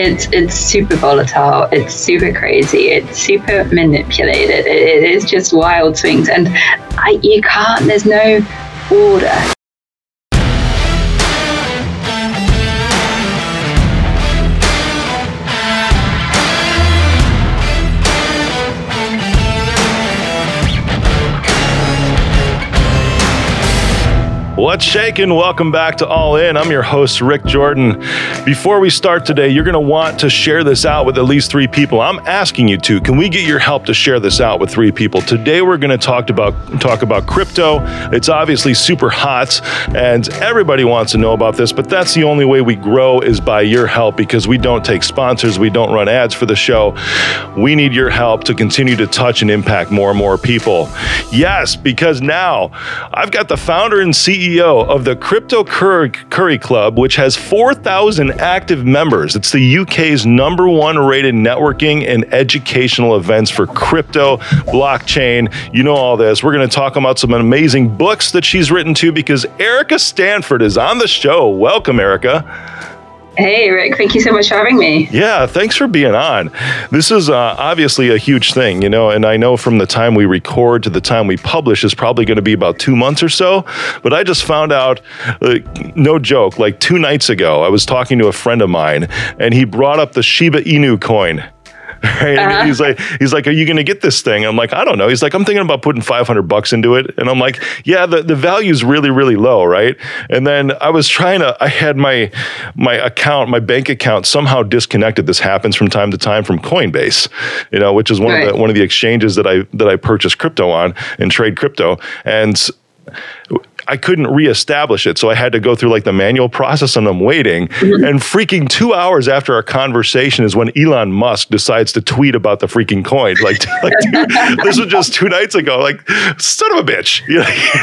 it's it's super volatile. It's super crazy. It's super manipulated. it, it is just wild swings, and I, you can't. There's no order. What's shaking? Welcome back to All In. I'm your host, Rick Jordan. Before we start today, you're going to want to share this out with at least three people. I'm asking you to. Can we get your help to share this out with three people? Today, we're going to talk about talk about crypto. It's obviously super hot, and everybody wants to know about this. But that's the only way we grow is by your help because we don't take sponsors, we don't run ads for the show. We need your help to continue to touch and impact more and more people. Yes, because now I've got the founder and CEO CEO of the Crypto Curry Club, which has 4,000 active members. It's the UK's number one rated networking and educational events for crypto, blockchain. You know all this. We're going to talk about some amazing books that she's written too, because Erica Stanford is on the show. Welcome, Erica. Hey, Rick, thank you so much for having me. Yeah, thanks for being on. This is uh, obviously a huge thing, you know, and I know from the time we record to the time we publish is probably going to be about two months or so. But I just found out, uh, no joke, like two nights ago, I was talking to a friend of mine and he brought up the Shiba Inu coin. right? Uh-huh. he's like, he's like, are you going to get this thing? I'm like, I don't know. He's like, I'm thinking about putting 500 bucks into it, and I'm like, yeah, the the value's really really low, right? And then I was trying to, I had my my account, my bank account somehow disconnected. This happens from time to time from Coinbase, you know, which is one right. of the one of the exchanges that I that I purchase crypto on and trade crypto, and I couldn't reestablish it. So I had to go through like the manual process and I'm waiting. Mm-hmm. And freaking two hours after our conversation is when Elon Musk decides to tweet about the freaking coin. Like, like dude, this was just two nights ago. Like, son of a bitch.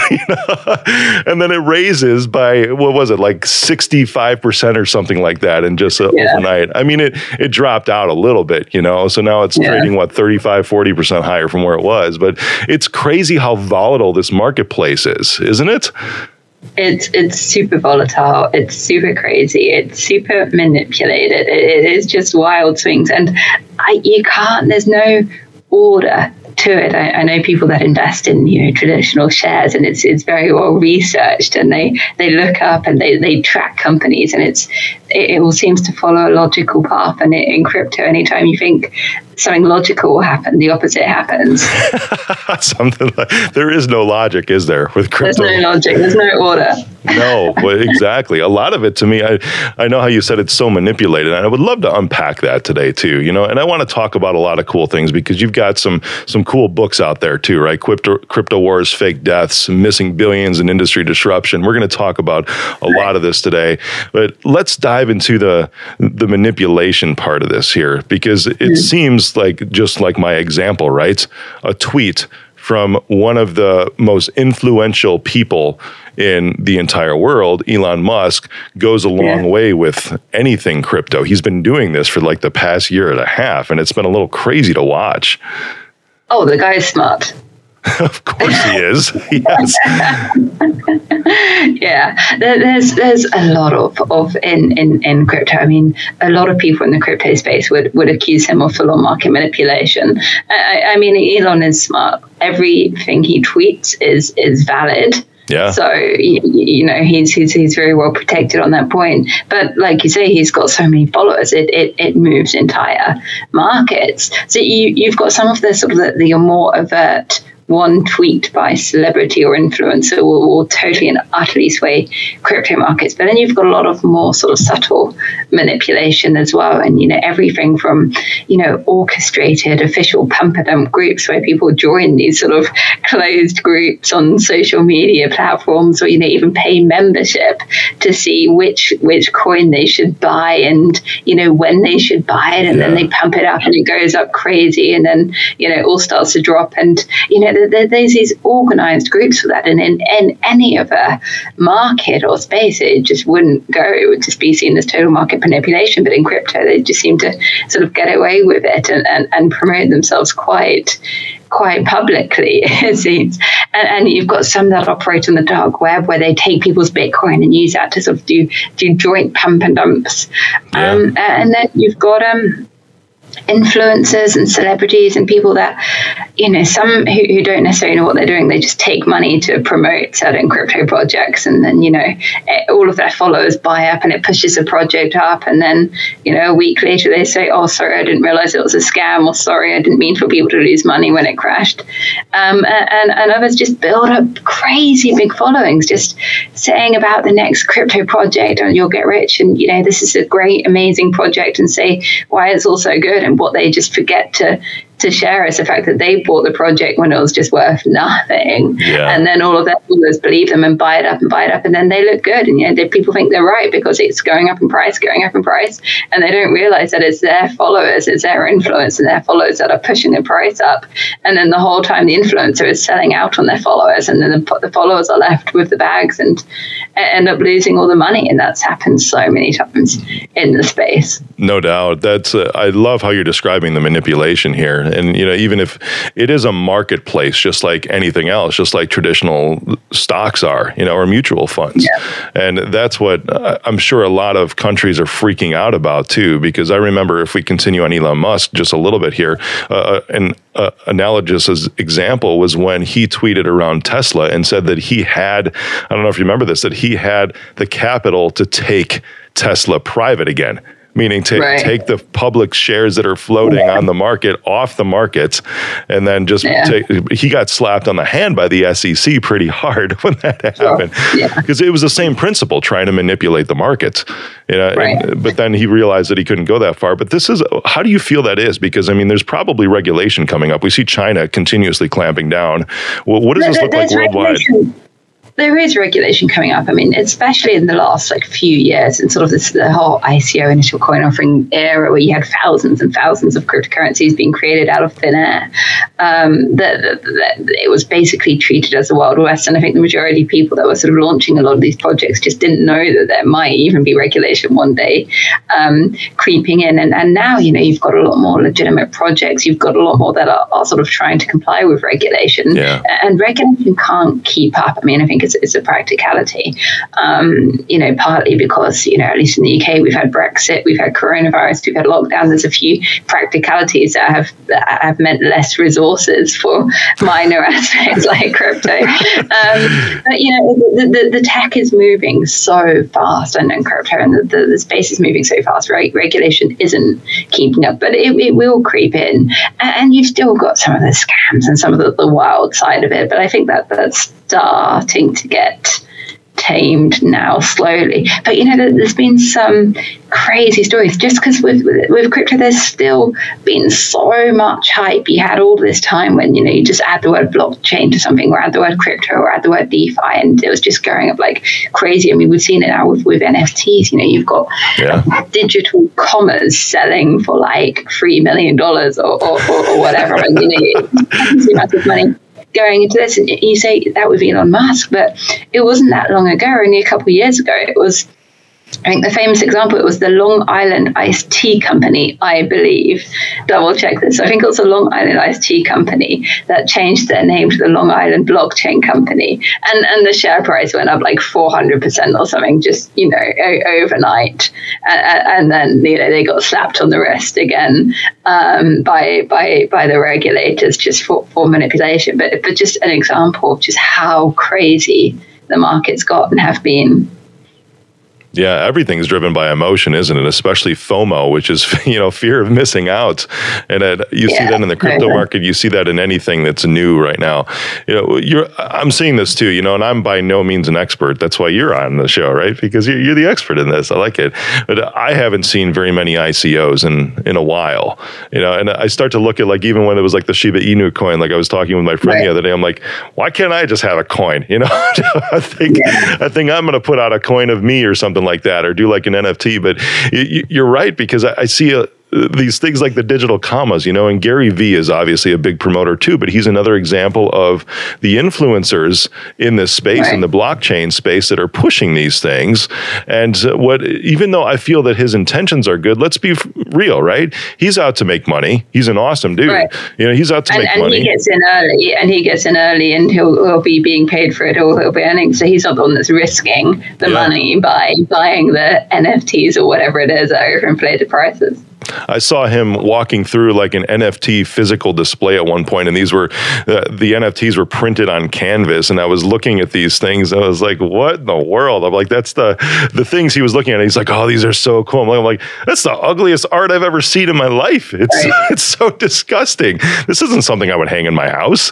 You know? And then it raises by, what was it, like 65% or something like that And just a, yeah. overnight. I mean, it, it dropped out a little bit, you know? So now it's yeah. trading, what, 35, 40% higher from where it was. But it's crazy how volatile this marketplace is, isn't it? It's it's super volatile. It's super crazy. It's super manipulated. it, it is just wild swings, and I, you can't. There's no order to it. I, I, know people that invest in you know traditional shares, and it's it's very well researched, and they they look up and they, they track companies, and it's it, it all seems to follow a logical path. And it, in crypto, anytime you think something logical will happen, the opposite happens. Something like there is no logic, is there, with crypto? There's no logic. There's no order. no, well, exactly. A lot of it to me, I, I know how you said it's so manipulated, and I would love to unpack that today too. You know, and I want to talk about a lot of cool things because you've got some some cool books out there too, right? Crypto, crypto wars, fake deaths, missing billions, and industry disruption. We're going to talk about a lot of this today, but let's dive into the the manipulation part of this here because it mm-hmm. seems like just like my example, right? A tweet from one of the most influential people in the entire world, Elon Musk, goes a long yeah. way with anything crypto. He's been doing this for like the past year and a half, and it's been a little crazy to watch. Oh, the guy's smart. of course he is. yes. yeah, there's there's a lot of, of in, in, in crypto. I mean, a lot of people in the crypto space would, would accuse him of full on market manipulation. I, I mean, Elon is smart. Everything he tweets is is valid. Yeah. So you, know he's, he's he's very well protected on that point. But like you say, he's got so many followers. It it, it moves entire markets. So you you've got some of the sort of the, the more overt one tweet by celebrity or influencer will, will, totally and utterly sway crypto markets. But then you've got a lot of more sort of subtle manipulation as well. And, you know, everything from, you know, orchestrated official pump and dump groups where people join these sort of closed groups on social media platforms or, you know, even pay membership to see which which coin they should buy and, you know, when they should buy it. And yeah. then they pump it up and it goes up crazy. And then, you know, it all starts to drop. And, you know, there, there's these organized groups for that. And in, in any other market or space, it just wouldn't go. It would just be seen as total market manipulation. But in crypto, they just seem to sort of get away with it and, and, and promote themselves quite quite publicly, it seems. And, and, you've got some that operate on the dark web where they take people's Bitcoin and use that to sort of do do joint pump and dumps. Yeah. Um, and then you've got um, influencers and celebrities and people that, you know, some who, who, don't necessarily know what they're doing, they just take money to promote certain crypto projects. And then, you know, it, all of their followers buy up and it pushes the project up. And then, you know, a week later they say, oh, sorry, I didn't realize it was a scam, or sorry, I didn't mean for people to lose money when it crashed. Um, and, and others just build up crazy big followings, just saying about the next crypto project and you'll get rich. And, you know, this is a great, amazing project and say why it's all so good and what they just forget to to share is the fact that they bought the project when it was just worth nothing. Yeah. And then all of their followers believe them and buy it up and buy it up. And then they look good. And, you know, they, people think they're right because it's going up in price, going up in price. And they don't realize that it's their followers, it's their influence and their followers that are pushing the price up. And then the whole time the influencer is selling out on their followers. And then the, the followers are left with the bags and end up losing all the money. And that's happened so many times in the space. No doubt. That's, uh, I love how you're describing the manipulation here and you know, even if it is a marketplace, just like anything else, just like traditional stocks are, you know, or mutual funds, yeah. and that's what uh, I'm sure a lot of countries are freaking out about too. Because I remember, if we continue on Elon Musk just a little bit here, uh, uh an uh, analogous example was when he tweeted around Tesla and said that he had, I don't know if you remember this, that he had the capital to take Tesla private again meaning to right. take the public shares that are floating yeah. on the market off the markets, and then just yeah. take, he got slapped on the hand by the SEC pretty hard when that happened because yeah. it was the same principle trying to manipulate the markets. You know, right. and, but then he realized that he couldn't go that far. But this is how do you feel that is? Because I mean, there's probably regulation coming up. We see China continuously clamping down. Well, what does this look like worldwide? There is regulation coming up. I mean, especially in the last like few years, and sort of this the whole ICO initial coin offering era, where you had thousands and thousands of cryptocurrencies being created out of thin air. Um, that, it was basically treated as the Wild West, and I think the majority of people that were sort of launching a lot of these projects just didn't know that there might even be regulation one day um, creeping in. And, and now, you know, you've got a lot more legitimate projects. You've got a lot more that are, are sort of trying to comply with regulation, yeah. and regulation can't keep up. I mean, I think it's, it's a practicality. Um, you know, partly because, you know, at least in the UK, we've had Brexit, we've had coronavirus, we've had lockdown. There's a few practicalities that have that have meant less resources for minor aspects like crypto. Um, but, you know, the, the, the, tech is moving so fast and, and crypto and the, the, the, space is moving so fast, right? Regulation isn't keeping up, but it, it will creep in. And you've still got some of the scams and some of the, the wild side of it. But I think that that's starting to get tamed now slowly. But you know, there's been some crazy stories just because with, with, with crypto, there's still been so much hype. You had all this time when you know you just add the word blockchain to something, or add the word crypto, or add the word DeFi, and it was just going up like crazy. I mean, we've seen it now with, with NFTs. You know, you've got yeah. digital commerce selling for like three million dollars or, or, or, whatever, and you know, it's massive money going into this, and you say that be Elon Musk, but it wasn't that long ago, only a couple of years ago. It was I think the famous example it was the Long Island Iced Tea Company, I believe. Double check this. I think it was the Long Island Iced Tea Company that changed their name to the Long Island Blockchain Company, and and the share price went up like four hundred percent or something, just you know o- overnight, and, and, then you know they got slapped on the wrist again um, by by by the regulators just for, for manipulation. But but just an example of just how crazy the markets got and have been yeah, everything's driven by emotion, isn't it? Especially FOMO, which is you know fear of missing out, and it, you yeah, see that in the crypto market. You see that in anything that's new right now. You know, you're I'm seeing this too. You know, and I'm by no means an expert. That's why you're on the show, right? Because you're, you're the expert in this. I like it, but I haven't seen very many ICOs in in a while. You know, and I start to look at like even when it was like the Shiba Inu coin. Like I was talking with my friend right. the other day. I'm like, why can't I just have a coin? You know, I think yeah. I think I'm going to put out a coin of me or something like that or do like an NFT. But you're right because I see a these things like the digital commas, you know, and Gary Vee is obviously a big promoter too, but he's another example of the influencers in this space, right. in the blockchain space, that are pushing these things. And what, even though I feel that his intentions are good, let's be real, right? He's out to make money. He's an awesome dude. Right. You know, he's out to and, make and money. And he gets in early, and he gets in early, and he'll, he'll be being paid for it, or he'll be earning. So he's not the one that's risking the yeah. money by buying the NFTs or whatever it is at overinflated prices. I saw him walking through like an NFT physical display at one point, and these were uh, the NFTs were printed on canvas. And I was looking at these things, and I was like, "What in the world?" I'm like, "That's the the things he was looking at." He's like, "Oh, these are so cool." I'm like, "That's the ugliest art I've ever seen in my life. It's right. it's so disgusting. This isn't something I would hang in my house."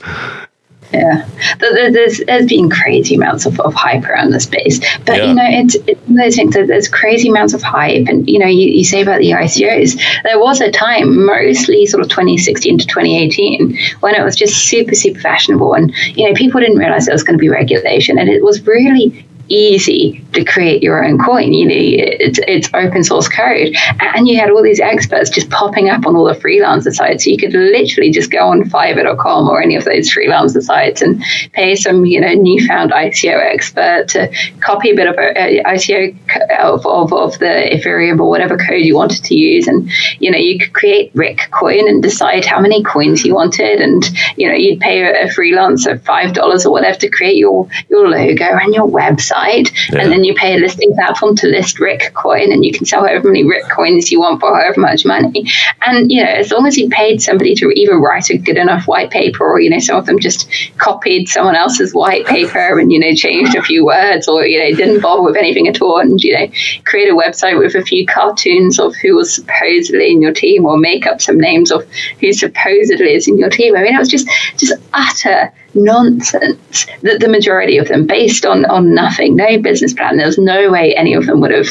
Yeah, there's, there's been crazy amounts of, of hype around the space, but yeah. you know, it's, it's one of those things that there's crazy amounts of hype, and you know, you, you say about the ICOs, there was a time, mostly sort of 2016 to 2018, when it was just super, super fashionable, and you know, people didn't realize there was going to be regulation, and it was really easy to create your own coin. You know, it's, it's open source code. And you had all these experts just popping up on all the freelancer sites. So you could literally just go on Fiverr.com or any of those freelancer sites and pay some, you know, newfound ICO expert to copy a bit of uh, a, a ICO of, of, of the Ethereum or whatever code you wanted to use. And, you know, you could create Rick coin and decide how many coins you wanted. And, you know, you'd pay a, a freelancer $5 or whatever to create your, your logo and your website website, yeah. and then you pay a listing platform to list Rick coin, and you can sell however many Rick coins you want for however much money. And you know, as long as you paid somebody to either write a good enough white paper, or you know, some of them just copied someone else's white paper and you know changed a few words, or you know, didn't bother with anything at all, and you know, create a website with a few cartoons of who was supposedly in your team, or make up some names of who supposedly is in your team. I mean, it was just just utter nonsense that the majority of them based on on nothing no business plan there's no way any of them would have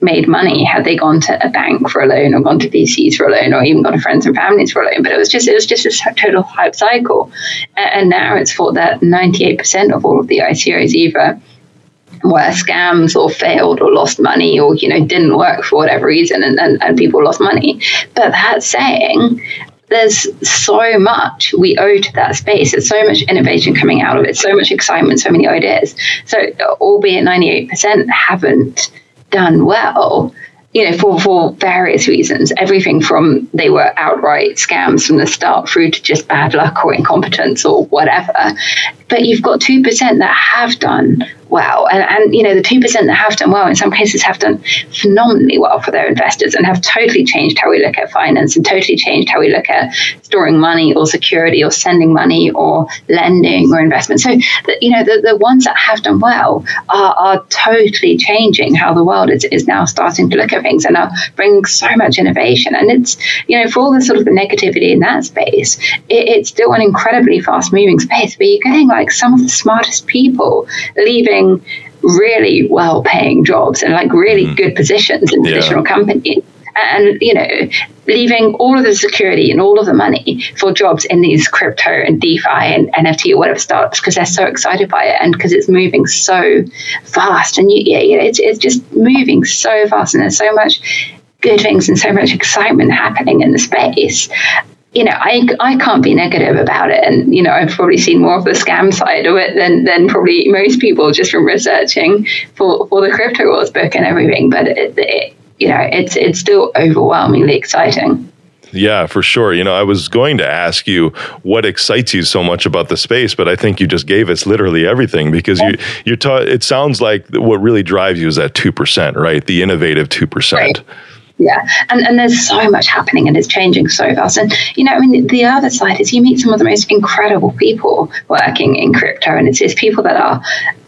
made money had they gone to a bank for a loan or gone to VCs for a loan or even gone to friends and families for a loan. But it was just it was just a total hype cycle. And now it's thought that 98% of all of the ICOs either were scams or failed or lost money or you know didn't work for whatever reason and, and, and people lost money. But that saying there's so much we owe to that space. There's so much innovation coming out of it, so much excitement, so many ideas. So, albeit 98% haven't done well, you know, for, for various reasons, everything from they were outright scams from the start through to just bad luck or incompetence or whatever. But you've got 2% that have done well. And, and you know, the 2% that have done well in some cases have done phenomenally well for their investors and have totally changed how we look at finance and totally changed how we look at storing money or security or sending money or lending or investment. So, the, you know, the, the ones that have done well are, are totally changing how the world is, is now starting to look at things and are bringing so much innovation. And it's, you know, for all the sort of the negativity in that space, it, it's still an incredibly fast moving space, where you're getting like some of the smartest people leaving really well paying jobs and like really mm. good positions in traditional yeah. companies and you know leaving all of the security and all of the money for jobs in these crypto and defi and nft or whatever startups because they're so excited by it and because it's moving so fast and you, yeah, yeah it's, it's just moving so fast and there's so much good things and so much excitement happening in the space you know, I, I can't be negative about it. And, you know, I've probably seen more of the scam side of it than, than probably most people just from researching for, for the Crypto Wars book and everything. But, it, it, you know, it's, it's still overwhelmingly exciting. Yeah, for sure. You know, I was going to ask you what excites you so much about the space, but I think you just gave us literally everything because you you taught. It sounds like what really drives you is that two percent, right? The innovative two percent. Yeah, and and there's so much happening and it's changing so fast. And you know, I mean, the other side is you meet some of the most incredible people working in crypto, and it's, it's people that are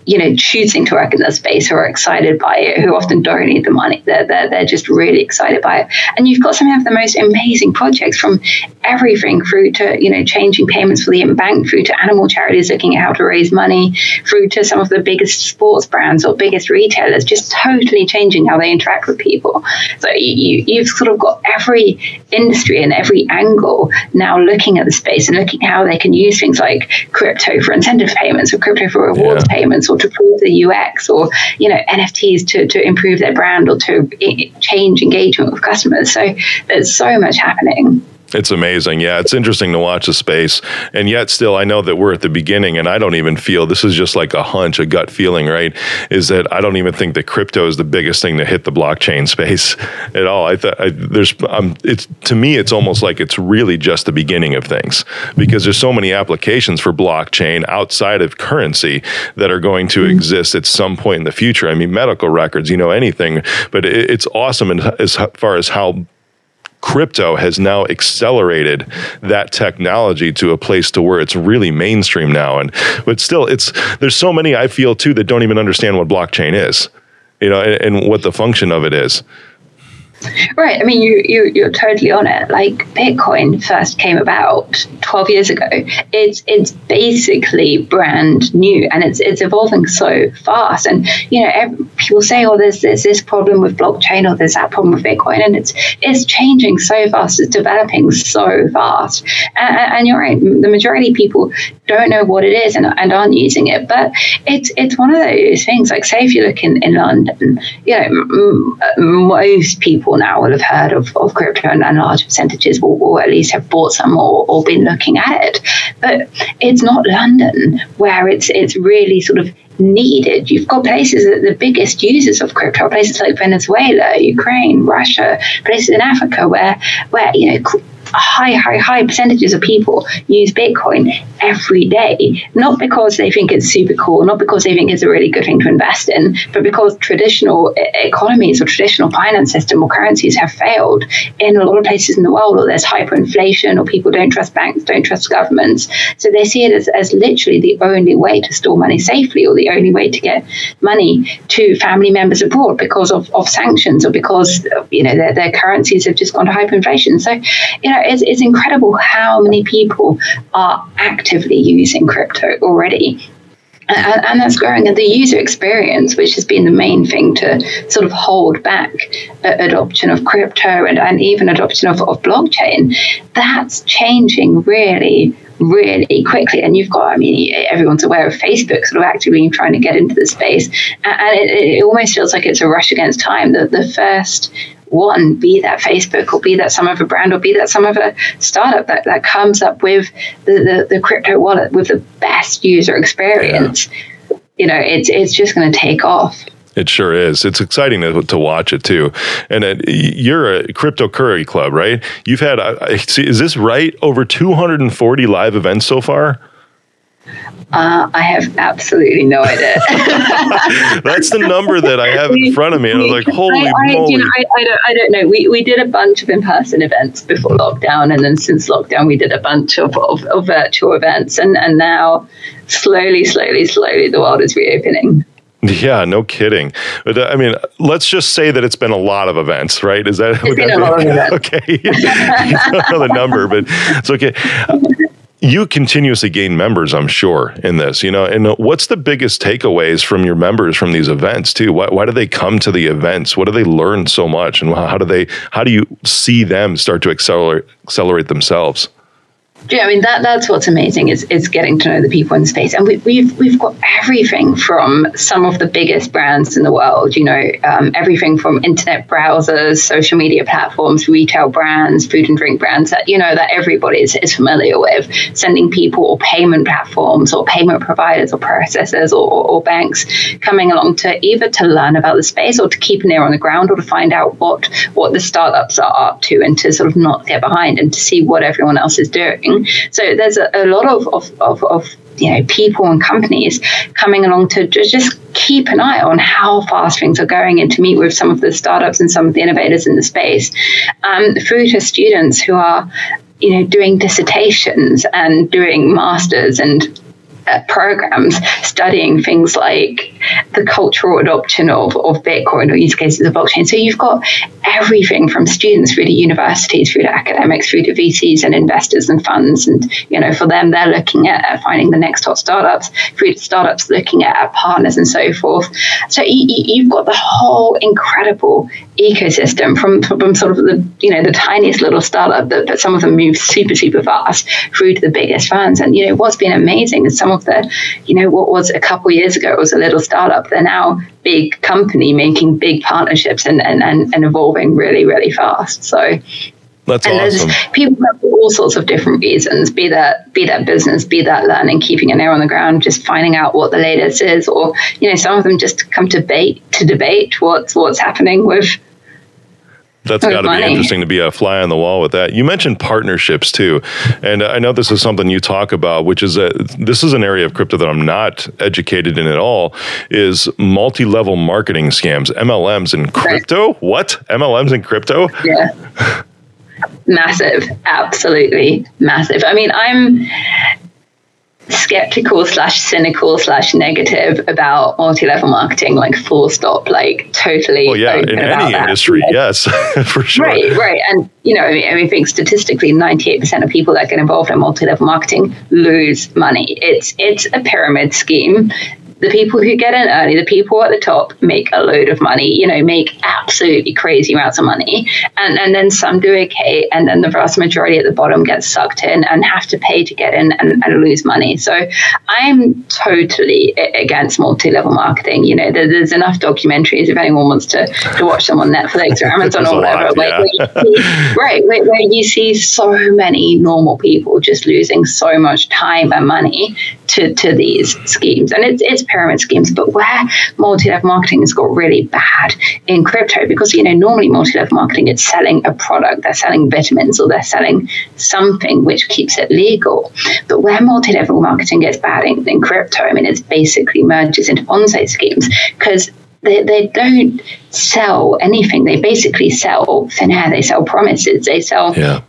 you know, choosing to work in this space who are excited by it, who often don't need the money. They're, they're, they're just really excited by it. And you've got some of the most amazing projects from everything through to, you know, changing payments for the bank, through to animal charities looking at how to raise money, through to some of the biggest sports brands or biggest retailers, just totally changing how they interact with people. So you, you've sort of got every industry and every angle now looking at the space and looking how they can use things like crypto for incentive payments or crypto for rewards yeah. payments or to prove the UX or you know NFTs to, to improve their brand or to eh, change engagement with customers. So there's so much happening. It's amazing. Yeah, it's interesting to watch the space. And yet, still, I know that we're at the beginning, and I don't even feel this is just like a hunch, a gut feeling, right? Is that I don't even think that crypto is the biggest thing to hit the blockchain space at all. I thought there's, um, it's to me, it's almost like it's really just the beginning of things because there's so many applications for blockchain outside of currency that are going to mm-hmm. exist at some point in the future. I mean, medical records, you know, anything, but it, it's awesome as far as how crypto has now accelerated that technology to a place to where it's really mainstream now. And but still it's there's so many i feel too that don't even understand what blockchain is you know and, and what the function of it is Right. I mean, you, you, you're totally on it. Like Bitcoin first came about 12 years ago. It's, it's basically brand new and it's, it's evolving so fast. And, you know, every, people say, oh, there's, there's this problem with blockchain or there's that problem with Bitcoin. And it's, it's changing so fast. It's developing so fast. And, and you're right. The majority of people don't know what it is and, and aren't using it. But it's, it's one of those things. Like, say, if you look in, in London, you know, m- most people people now will have heard of, of crypto and, and large percentages will, will, at least have bought some or, or been looking at it. But it's not London where it's it's really sort of needed. You've got places that the biggest users of crypto, places like Venezuela, Ukraine, Russia, places in Africa where where you know high, high, high percentages of people use Bitcoin every day, not because they think it's super cool, not because they think it's a really good thing to invest in, but because traditional economies or traditional finance system or currencies have failed in a lot of places in the world, or there's hyperinflation, or people don't trust banks, don't trust governments. So they see it as, as literally the only way to store money safely, or the only way to get money to family members abroad because of, of sanctions or because you know their, their currencies have just gone to hyperinflation. So, you know, it's, incredible how many people are actively using crypto already. And, and, that's growing. And the user experience, which has been the main thing to sort of hold back uh, adoption of crypto and, and even adoption of, of blockchain, that's changing really, really quickly. And you've got, I mean, everyone's aware of Facebook sort of actively trying to get into the space. And it, it almost feels like it's a rush against time. The, the first one, be that Facebook or be that some other brand or be that some other startup that, that comes up with the, the, the crypto wallet with the best user experience, yeah. you know, it's, it's just going to take off. It sure is. It's exciting to, to watch it too. And it, you're a crypto curry club, right? You've had, uh, see, is this right? Over 240 live events so far? Uh, I have absolutely no idea. That's the number that I have in front of me. And I was like, holy I, I, moly. You know, I, I, don't, I don't know. We, we did a bunch of in person events before lockdown. And then since lockdown, we did a bunch of, of, of virtual events. And, and now, slowly, slowly, slowly, the world is reopening. Yeah, no kidding. But uh, I mean, let's just say that it's been a lot of events, right? Is that, it's been that a lot of events. okay? Another number, but it's okay you continuously gain members, I'm sure, in this, you know. And what's the biggest takeaways from your members from these events too? Why, why do they come to the events? What do they learn so much, and how do they? How do you see them start to accelerate accelerate themselves? Yeah, I mean that that's what's amazing is is getting to know the people in space, and we, have we've, we've got everything from some of the biggest brands in the world. You know, um, everything from internet browsers, social media platforms, retail brands, food and drink brands that you know that everybody is, is familiar with. Sending people or payment platforms or payment providers or processors or, or, or banks coming along to either to learn about the space or to keep an ear on the ground or to find out what what the startups are up to and to sort of not get behind and to see what everyone else is doing. So there's a, a lot of, of, of, of you know people and companies coming along to just keep an eye on how fast things are going and to meet with some of the startups and some of the innovators in the space um, through to students who are you know doing dissertations and doing masters and uh, programs studying things like the cultural adoption of, of Bitcoin or use cases of blockchain. So you've got everything from students through to universities, through to academics, through to VCs and investors and funds. And, you know, for them, they're looking at, finding the next hot startups, through to startups looking at, partners and so forth. So you, you've got the whole incredible ecosystem from, from sort of the, you know, the tiniest little startup that, that some of them move super, super fast through to the biggest funds. And, you know, what's been amazing is some of the, you know, what was a couple years ago, was a little startup. They're now big company making big partnerships and, and, and, and evolving really, really fast. So that's and awesome. there's people have all sorts of different reasons, be that be that business, be that learning, keeping an ear on the ground, just finding out what the latest is, or you know, some of them just come to debate to debate what's what's happening with that's got to be interesting to be a fly on the wall with that. You mentioned partnerships too, and I know this is something you talk about, which is that this is an area of crypto that I'm not educated in at all. Is multi-level marketing scams, MLMs in crypto? Right. What MLMs in crypto? Yeah. massive, absolutely massive. I mean, I'm skeptical slash cynical slash negative about multi-level marketing like full stop like totally well yeah in any industry that. yes for sure right right and you know I mean, I mean, I think statistically 98% of people that get involved in multi-level marketing lose money it's it's a pyramid scheme the people who get in early, the people at the top make a load of money, you know, make absolutely crazy amounts of money. And, and then some do okay. And then the vast majority at the bottom get sucked in and have to pay to get in and, and lose money. So I'm totally against multi level marketing. You know, there, there's enough documentaries if anyone wants to, to watch them on Netflix or Amazon or whatever. Lot, yeah. where see, right, where, where you see so many normal people just losing so much time and money to, to these schemes. And it's, it's pyramid schemes, but where multi-level marketing has got really bad in crypto, because, you know, normally multi-level marketing, it's selling a product, they're selling vitamins or they're selling something which keeps it legal. But where multi-level marketing gets bad in, in crypto, I mean, it's basically merges into Ponzi schemes because they, they don't sell anything. They basically sell thin air. They sell promises. They sell yeah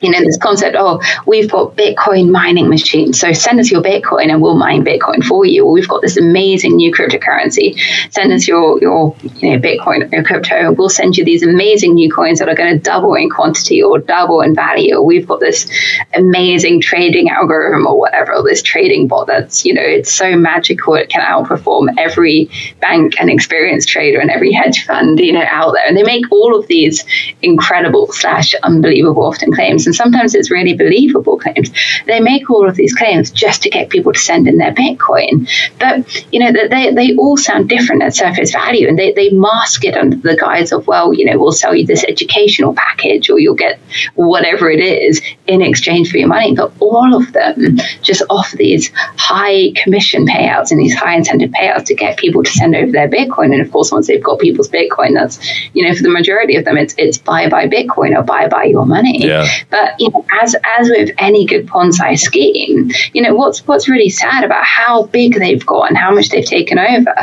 you know, this concept, oh, we've got Bitcoin mining machines. So send us your Bitcoin and we'll mine Bitcoin for you. Or we've got this amazing new cryptocurrency. Send us your, your you know, Bitcoin, your crypto, and we'll send you these amazing new coins that are going to double in quantity or double in value. Or we've got this amazing trading algorithm or whatever, or this trading bot that's, you know, it's so magical. It can outperform every bank and experienced trader and every hedge fund, you know, out there. And they make all of these incredible slash unbelievable often claims and sometimes it's really believable claims. They make all of these claims just to get people to send in their Bitcoin. But, you know, they, they all sound different at surface value and they, they mask it under the guise of, well, you know, we'll sell you this educational package or you'll get whatever it is in exchange for your money. But all of them just offer these high commission payouts and these high incentive payouts to get people to send over their Bitcoin. And of course, once they've got people's Bitcoin, that's, you know, for the majority of them, it's, it's buy, buy Bitcoin or buy, buy your money. Yeah. But you know, as as with any good Ponzi scheme, you know what's what's really sad about how big they've got and how much they've taken over.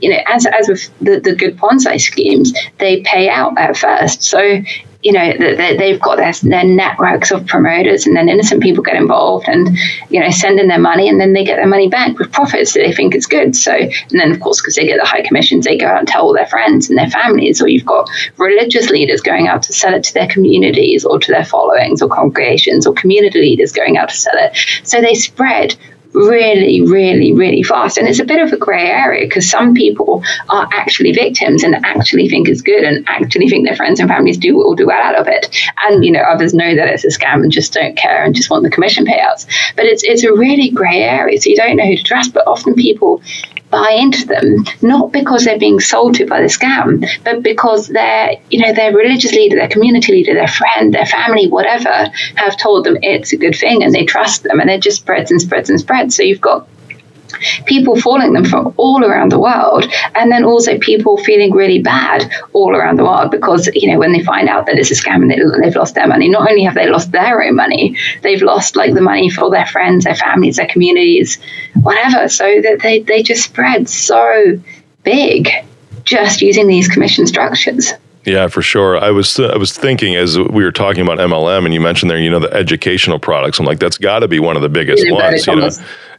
You know, as as with the, the good Ponzi schemes, they pay out at first. So you know they've got their, their networks of promoters and then innocent people get involved and you know send in their money and then they get their money back with profits that they think is good. So and then of course because they get the high commissions they go out and tell all their friends and their families or you've got religious leaders going out to sell it to their communities or to their followings or congregations or community leaders going out to sell it. So they spread really, really, really fast. And it's a bit of a grey area because some people are actually victims and actually think it's good and actually think their friends and families do will do well out of it. And you know, others know that it's a scam and just don't care and just want the commission payouts. But it's it's a really grey area, so you don't know who to trust. But often people buy into them, not because they're being sold to by the scam, but because their, you know, their religious leader, their community leader, their friend, their family, whatever, have told them it's a good thing and they trust them and it just spreads and spreads and spreads. So you've got people falling them from all around the world and then also people feeling really bad all around the world because you know when they find out that it's a scam and they, have lost their money not only have they lost their own money they've lost like the money for their friends their families their communities whatever so that they, they just spread so big just using these commission structures Yeah, for sure. I was uh, I was thinking as we were talking about MLM, and you mentioned there, you know, the educational products. I'm like, that's got to be one of the biggest yeah, ones. You know,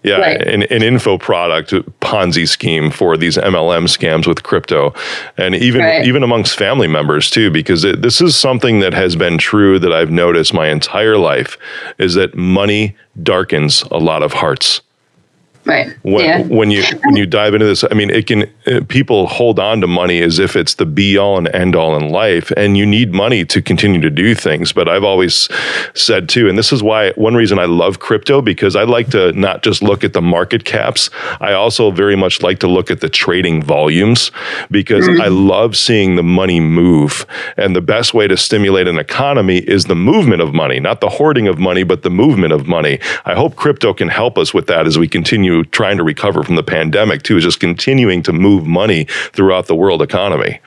yeah, right. an, an info product Ponzi scheme for these MLM scams with crypto, and even right. even amongst family members too, because it, this is something that has been true that I've noticed my entire life is that money darkens a lot of hearts. Right. When, yeah. when you when you dive into this, I mean, it can uh, people hold on to money as if it's the be all and end all in life, and you need money to continue to do things. But I've always said too, and this is why one reason I love crypto because I like to not just look at the market caps. I also very much like to look at the trading volumes because mm-hmm. I love seeing the money move. And the best way to stimulate an economy is the movement of money, not the hoarding of money, but the movement of money. I hope crypto can help us with that as we continue trying to recover from the pandemic too is just continuing to move money throughout the world economy.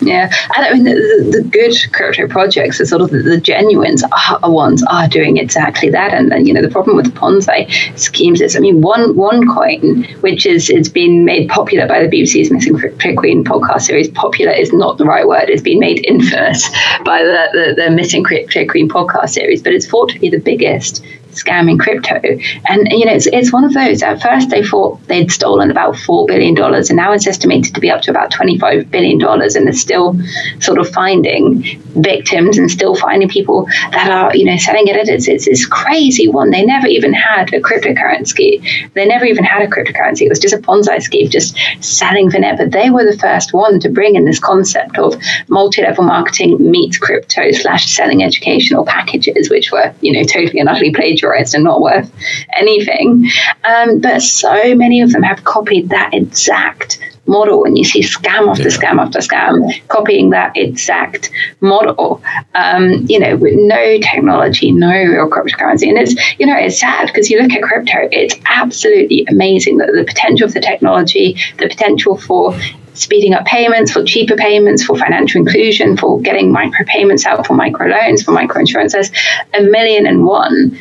Yeah, and I mean the, the, good crypto projects, the sort of the, the genuine ones, are doing exactly that. And, and you know the problem with the Ponzi schemes is, I mean, one OneCoin which is it's been made popular by the BBC's Missing Crypto Queen podcast series. Popular is not the right word; it's been made infamous by the, the, the Missing Crypto Queen podcast series. But it's thought to be the biggest scamming crypto. And, you know, it's, it's one of those. At first, they thought they'd stolen about $4 billion, and now it's estimated to be up to about $25 billion. And they're still sort of finding victims and still finding people that are, you know, selling it. It's, it's this crazy one. They never even had a cryptocurrency. They never even had a cryptocurrency. It was just a Ponzi scheme, just selling for net. But they were the first one to bring in this concept of multi-level marketing meets crypto slash selling educational packages, which were, you know, totally and utterly plagiarized and not worth anything. Um, but so many of them have copied that exact model and you see scam after yeah. scam after scam copying that exact model um, you know with no technology no real cryptocurrency and it's you know it's sad because you look at crypto it's absolutely amazing that the potential of the technology the potential for speeding up payments, for cheaper payments, for financial inclusion, for getting micro payments out for micro loans, for micro insurance. There's a million and one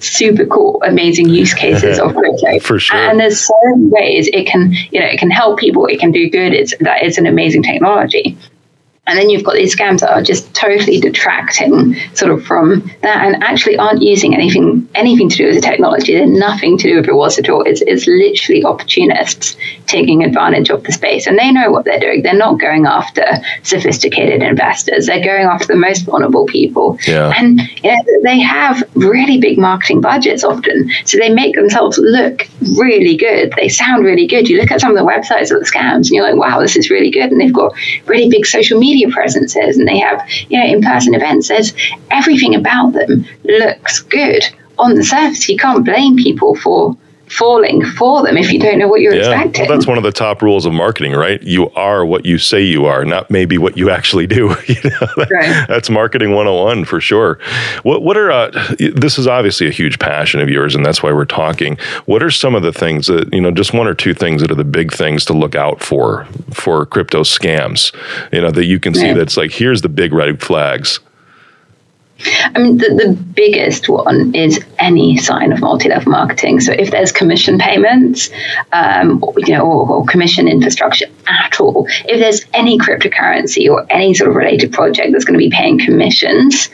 super cool, amazing use cases of crypto. For sure. And there's so many ways it can, you know, it can help people, it can do good. It's that is an amazing technology. And then you've got these scams that are just totally detracting sort of from that and actually aren't using anything anything to do with the technology. They're nothing to do with rewards at all. It's, it's literally opportunists taking advantage of the space. And they know what they're doing. They're not going after sophisticated investors. They're going after the most vulnerable people. Yeah. And you know, they have really big marketing budgets often. So they make themselves look really good. They sound really good. You look at some of the websites of the scams and you're like, wow, this is really good. And they've got really big social media media presences and they have, you know, in person events. There's everything about them looks good on the surface. You can't blame people for falling for them if you don't know what you're yeah. expecting. Well, that's one of the top rules of marketing, right? You are what you say you are, not maybe what you actually do. you know? right. That's marketing 101 for sure. What what are uh, this is obviously a huge passion of yours and that's why we're talking. What are some of the things that, you know, just one or two things that are the big things to look out for for crypto scams, you know, that you can see that's like here's the big red flags I mean, the, the biggest one is any sign of multi-level marketing. So if there's commission payments, um, or, you know, or, or, commission infrastructure at all, if there's any cryptocurrency or any sort of related project that's going to be paying commissions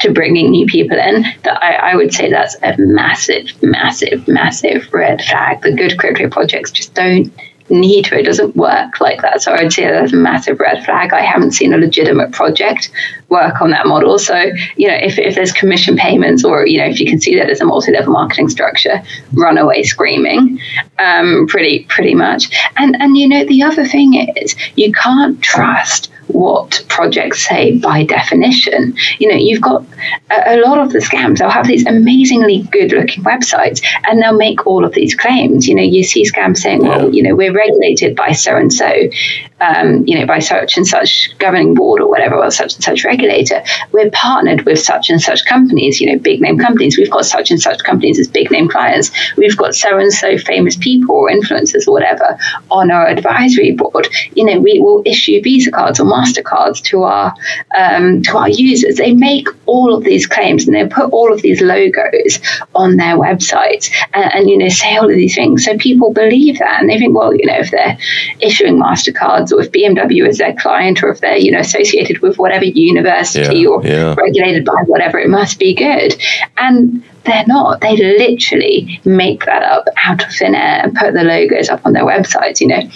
to bringing new people in, that I, I would say that's a massive, massive, massive red flag. The good crypto projects just don't It doesn't work like that. So I'd say that's a massive red flag. I haven't seen a legitimate project work on that model. So, you know, if, if there's commission payments or, you know, if you can see that there's a multi-level marketing structure, run away screaming, um, pretty, pretty much. And, and, you know, the other thing is you can't trust what projects say by definition. You know, you've got a, a, lot of the scams, they'll have these amazingly good looking websites and they'll make all of these claims. You know, you see scams saying, well, you know, we're regulated by so and so, you know, by such and such governing board or whatever, or such and such regulator. We're partnered with such and such companies, you know, big name companies. We've got such and such companies as big name clients. We've got so and so famous people or influencers or whatever on our advisory board. You know, we will issue Visa cards or Mastercards to our um, to our users. They make all of these claims and they put all of these logos on their websites and, and you know say all of these things. So people believe that and they think, well, you know, if they're issuing Mastercards or if BMW is their client or if they're you know associated with whatever university yeah, or yeah. regulated by whatever, it must be good. And they're not. They literally make that up out of thin air and put the logos up on their websites, you know.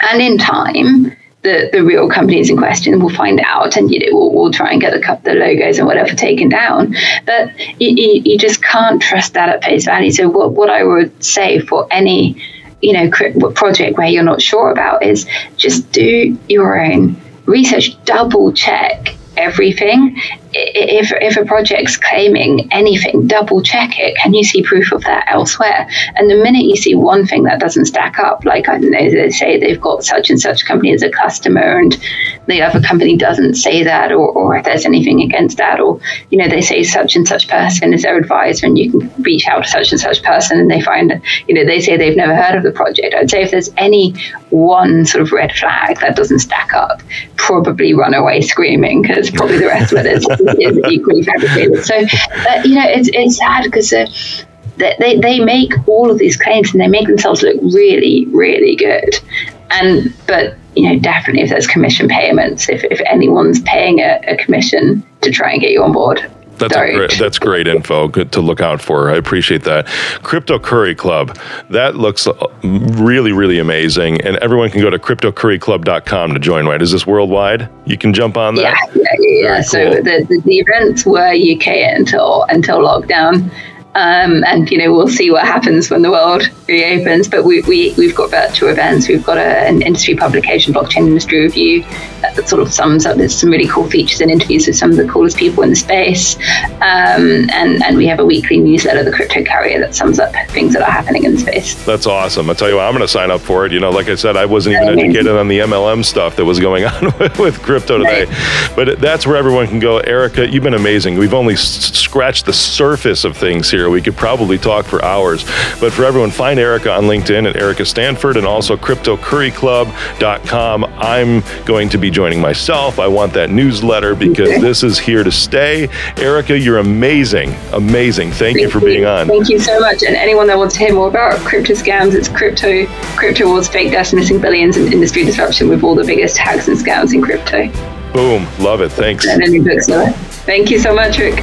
And in time, the, the real companies in question will find out and you know we'll, we'll try and get the, logos and whatever taken down. But you, you, you, just can't trust that at face value. So what, what i would say for any you know project where you're not sure about is just do your own research double check everything if, if a project's claiming anything, double check it. Can you see proof of that elsewhere? And the minute you see one thing that doesn't stack up, like I don't know, they say they've got such and such company as a customer, and the other company doesn't say that, or, or if there's anything against that, or you know, they say such and such person is their advisor, and you can reach out to such and such person, and they find, you know, they say they've never heard of the project. I'd say if there's any one sort of red flag that doesn't stack up, probably run away screaming because probably the rest of it is is equally fabricated. So, you know, it's it's sad because. Uh, they, they make all of these claims and they make themselves look really, really good. And but you know, definitely if there's commission payments, if, if anyone's paying a, a commission to try and get you on board, that's great, that's great info. Good to look out for. I appreciate that. Crypto Curry Club. That looks uh, really, really amazing. And everyone can go to cryptocurryclub.com to join, right? Is this worldwide? You can jump on that? Yeah, yeah, yeah. So the, the, the events were UK until until lockdown. Um, and you know we'll see what happens when the world reopens. But we, we we've got virtual events. We've got a, an industry publication, blockchain industry review, that sort of sums up. There's some really cool features and interviews with some of the coolest people in the space. Um, and and we have a weekly newsletter, the Crypto Carrier, that sums up things that are happening in the space. That's awesome. I tell you what, I'm going to sign up for it. You know, like I said, I wasn't even educated on the MLM stuff that was going on with, with crypto today, right. but that's where everyone can go. Erica, you've been amazing. We've only scratched the surface of things here. We could probably talk for hours. But for everyone, find Erica on LinkedIn at Erica Stanford and also CryptoCurryClub.com. I'm going to be joining myself. I want that newsletter because this is here to stay. Erica, you're amazing. Amazing. Thank, Thank you for you. being on. Thank you so much. And anyone that wants to hear more about crypto scams, it's crypto, crypto wars, faked deaths, missing billions, and industry disruption with all the biggest hacks and scams in crypto. Boom. Love it. Thanks. And any books Thank you so much, Rick.